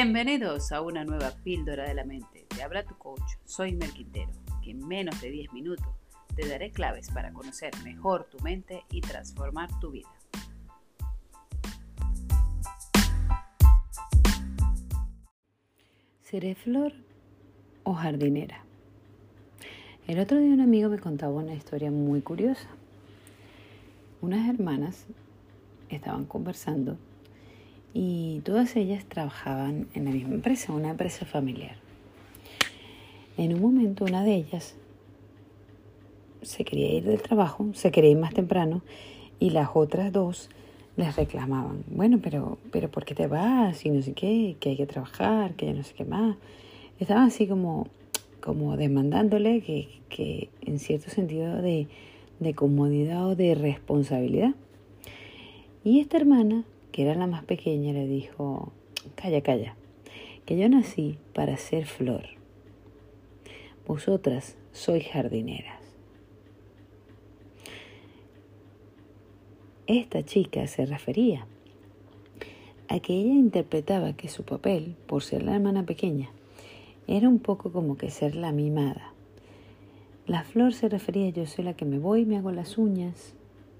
Bienvenidos a una nueva píldora de la mente. Te habla tu coach, soy Mel Quintero, que en menos de 10 minutos te daré claves para conocer mejor tu mente y transformar tu vida. ¿Seré flor o jardinera? El otro día un amigo me contaba una historia muy curiosa. Unas hermanas estaban conversando y todas ellas trabajaban en la misma empresa, una empresa familiar. En un momento una de ellas se quería ir del trabajo, se quería ir más temprano y las otras dos les reclamaban, bueno, pero, pero ¿por qué te vas? Y no sé qué, que hay que trabajar, que ya no sé qué más. Estaban así como, como demandándole que, que en cierto sentido de, de comodidad o de responsabilidad. Y esta hermana que era la más pequeña, le dijo, calla, calla, que yo nací para ser flor. Vosotras sois jardineras. Esta chica se refería a que ella interpretaba que su papel, por ser la hermana pequeña, era un poco como que ser la mimada. La flor se refería, yo soy la que me voy, me hago las uñas,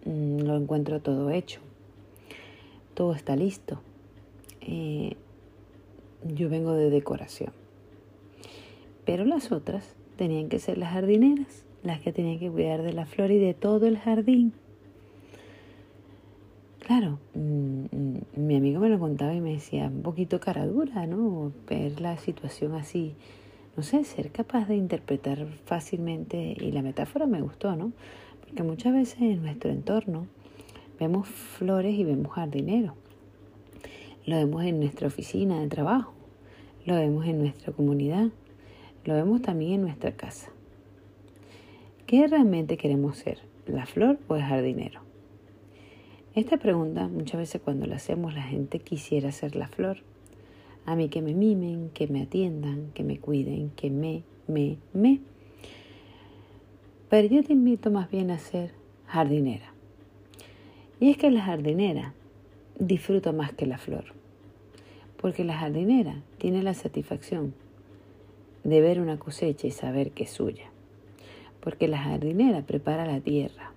mm, lo encuentro todo hecho todo está listo. Eh, yo vengo de decoración. Pero las otras tenían que ser las jardineras, las que tenían que cuidar de la flor y de todo el jardín. Claro, mm, mm, mi amigo me lo contaba y me decía, un poquito cara dura, ¿no? Ver la situación así, no sé, ser capaz de interpretar fácilmente, y la metáfora me gustó, ¿no? Porque muchas veces en nuestro entorno Vemos flores y vemos jardinero. Lo vemos en nuestra oficina de trabajo. Lo vemos en nuestra comunidad. Lo vemos también en nuestra casa. ¿Qué realmente queremos ser? ¿La flor o el jardinero? Esta pregunta muchas veces cuando la hacemos la gente quisiera ser la flor. A mí que me mimen, que me atiendan, que me cuiden, que me, me, me. Pero yo te invito más bien a ser jardinera. Y es que la jardinera disfruta más que la flor, porque la jardinera tiene la satisfacción de ver una cosecha y saber que es suya, porque la jardinera prepara la tierra,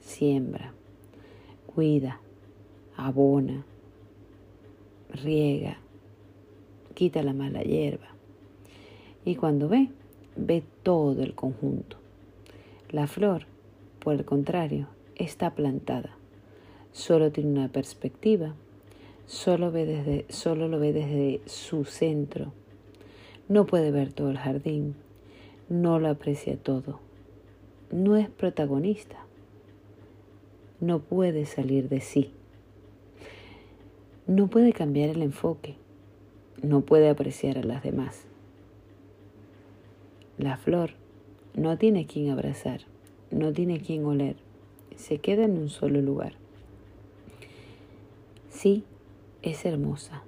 siembra, cuida, abona, riega, quita la mala hierba y cuando ve, ve todo el conjunto. La flor, por el contrario, está plantada solo tiene una perspectiva, solo, ve desde, solo lo ve desde su centro. No puede ver todo el jardín, no lo aprecia todo, no es protagonista, no puede salir de sí, no puede cambiar el enfoque, no puede apreciar a las demás. La flor no tiene quien abrazar, no tiene quien oler, se queda en un solo lugar. Sí, es hermosa,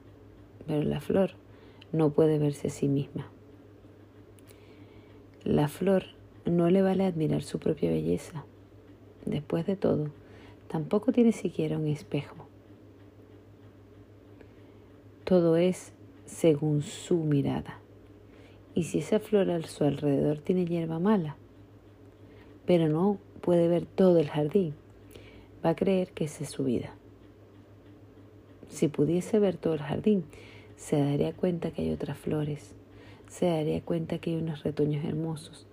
pero la flor no puede verse a sí misma. La flor no le vale admirar su propia belleza. Después de todo, tampoco tiene siquiera un espejo. Todo es según su mirada. Y si esa flor a su alrededor tiene hierba mala, pero no puede ver todo el jardín, va a creer que esa es su vida. Si pudiese ver todo el jardín, se daría cuenta que hay otras flores, se daría cuenta que hay unos retoños hermosos,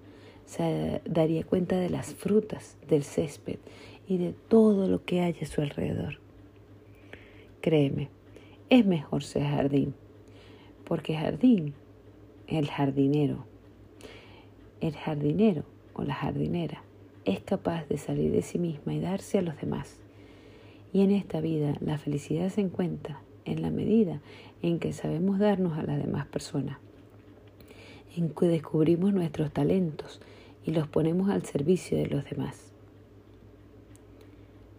se daría cuenta de las frutas, del césped y de todo lo que hay a su alrededor. Créeme, es mejor ser jardín, porque jardín, el jardinero, el jardinero o la jardinera es capaz de salir de sí misma y darse a los demás y en esta vida la felicidad se encuentra en la medida en que sabemos darnos a las demás personas, en que descubrimos nuestros talentos y los ponemos al servicio de los demás.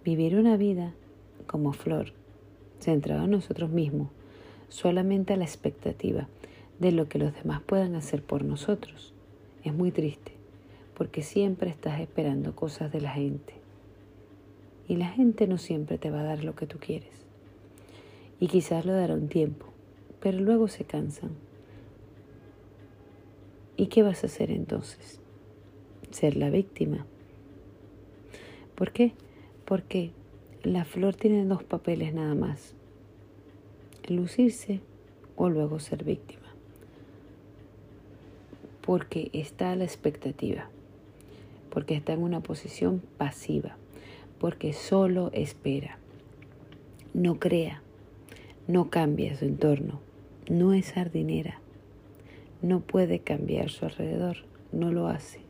Vivir una vida como flor, centrada en nosotros mismos, solamente a la expectativa de lo que los demás puedan hacer por nosotros, es muy triste, porque siempre estás esperando cosas de la gente y la gente no siempre te va a dar lo que tú quieres. Y quizás lo dará un tiempo, pero luego se cansan. ¿Y qué vas a hacer entonces? Ser la víctima. ¿Por qué? Porque la flor tiene dos papeles nada más. Lucirse o luego ser víctima. Porque está a la expectativa. Porque está en una posición pasiva. Porque solo espera. No crea. No cambia su entorno. No es jardinera. No puede cambiar su alrededor. No lo hace.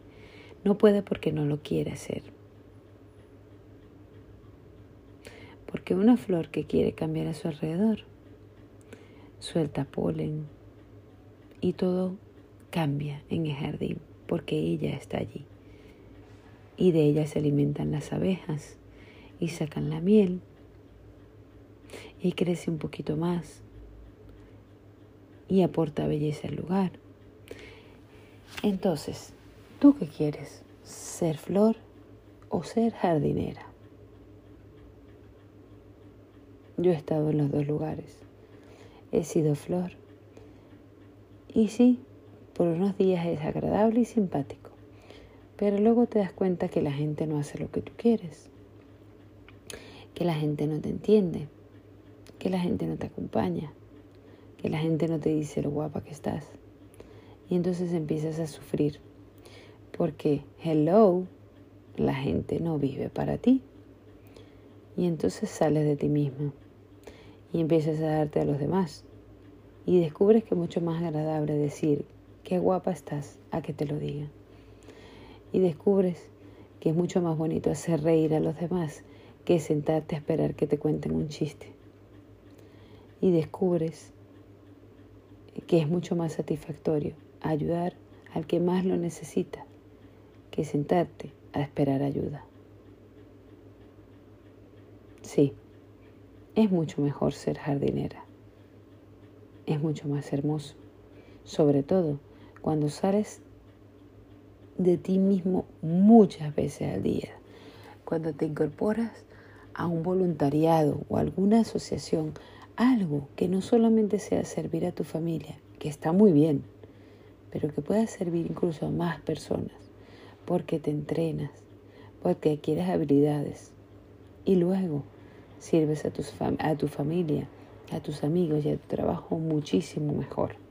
No puede porque no lo quiere hacer. Porque una flor que quiere cambiar a su alrededor suelta polen y todo cambia en el jardín porque ella está allí. Y de ella se alimentan las abejas y sacan la miel y crece un poquito más y aporta belleza al lugar. Entonces, ¿tú qué quieres? ¿Ser flor o ser jardinera? Yo he estado en los dos lugares. He sido flor. Y sí, por unos días es agradable y simpático. Pero luego te das cuenta que la gente no hace lo que tú quieres. Que la gente no te entiende. Que la gente no te acompaña. Que la gente no te dice lo guapa que estás. Y entonces empiezas a sufrir. Porque, hello, la gente no vive para ti. Y entonces sales de ti mismo y empiezas a darte a los demás. Y descubres que es mucho más agradable decir qué guapa estás a que te lo digan. Y descubres que es mucho más bonito hacer reír a los demás que sentarte a esperar que te cuenten un chiste. Y descubres que es mucho más satisfactorio ayudar al que más lo necesita que sentarte a esperar ayuda. Sí es mucho mejor ser jardinera. Es mucho más hermoso. Sobre todo cuando sales de ti mismo muchas veces al día. Cuando te incorporas a un voluntariado o alguna asociación, algo que no solamente sea servir a tu familia, que está muy bien, pero que pueda servir incluso a más personas, porque te entrenas, porque adquieres habilidades y luego sirves a, a tu familia, a tus amigos y a tu trabajo muchísimo mejor.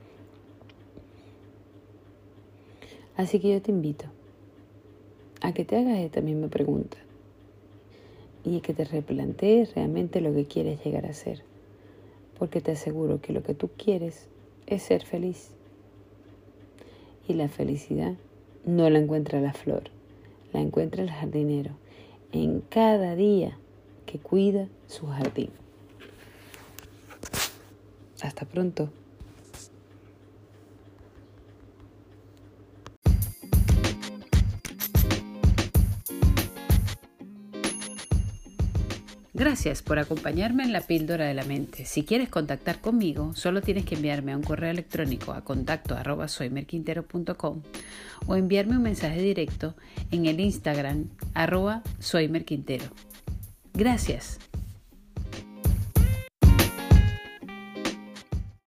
Así que yo te invito a que te hagas esta misma pregunta y que te replantees realmente lo que quieres llegar a ser, porque te aseguro que lo que tú quieres es ser feliz. Y la felicidad no la encuentra la flor, la encuentra el jardinero en cada día que cuida su jardín. Hasta pronto. Gracias por acompañarme en la píldora de la mente. Si quieres contactar conmigo, solo tienes que enviarme un correo electrónico a contacto arroba o enviarme un mensaje directo en el Instagram arroba soymerquintero. Gracias.